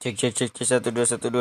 Cek cek cek cek satu dua satu dua.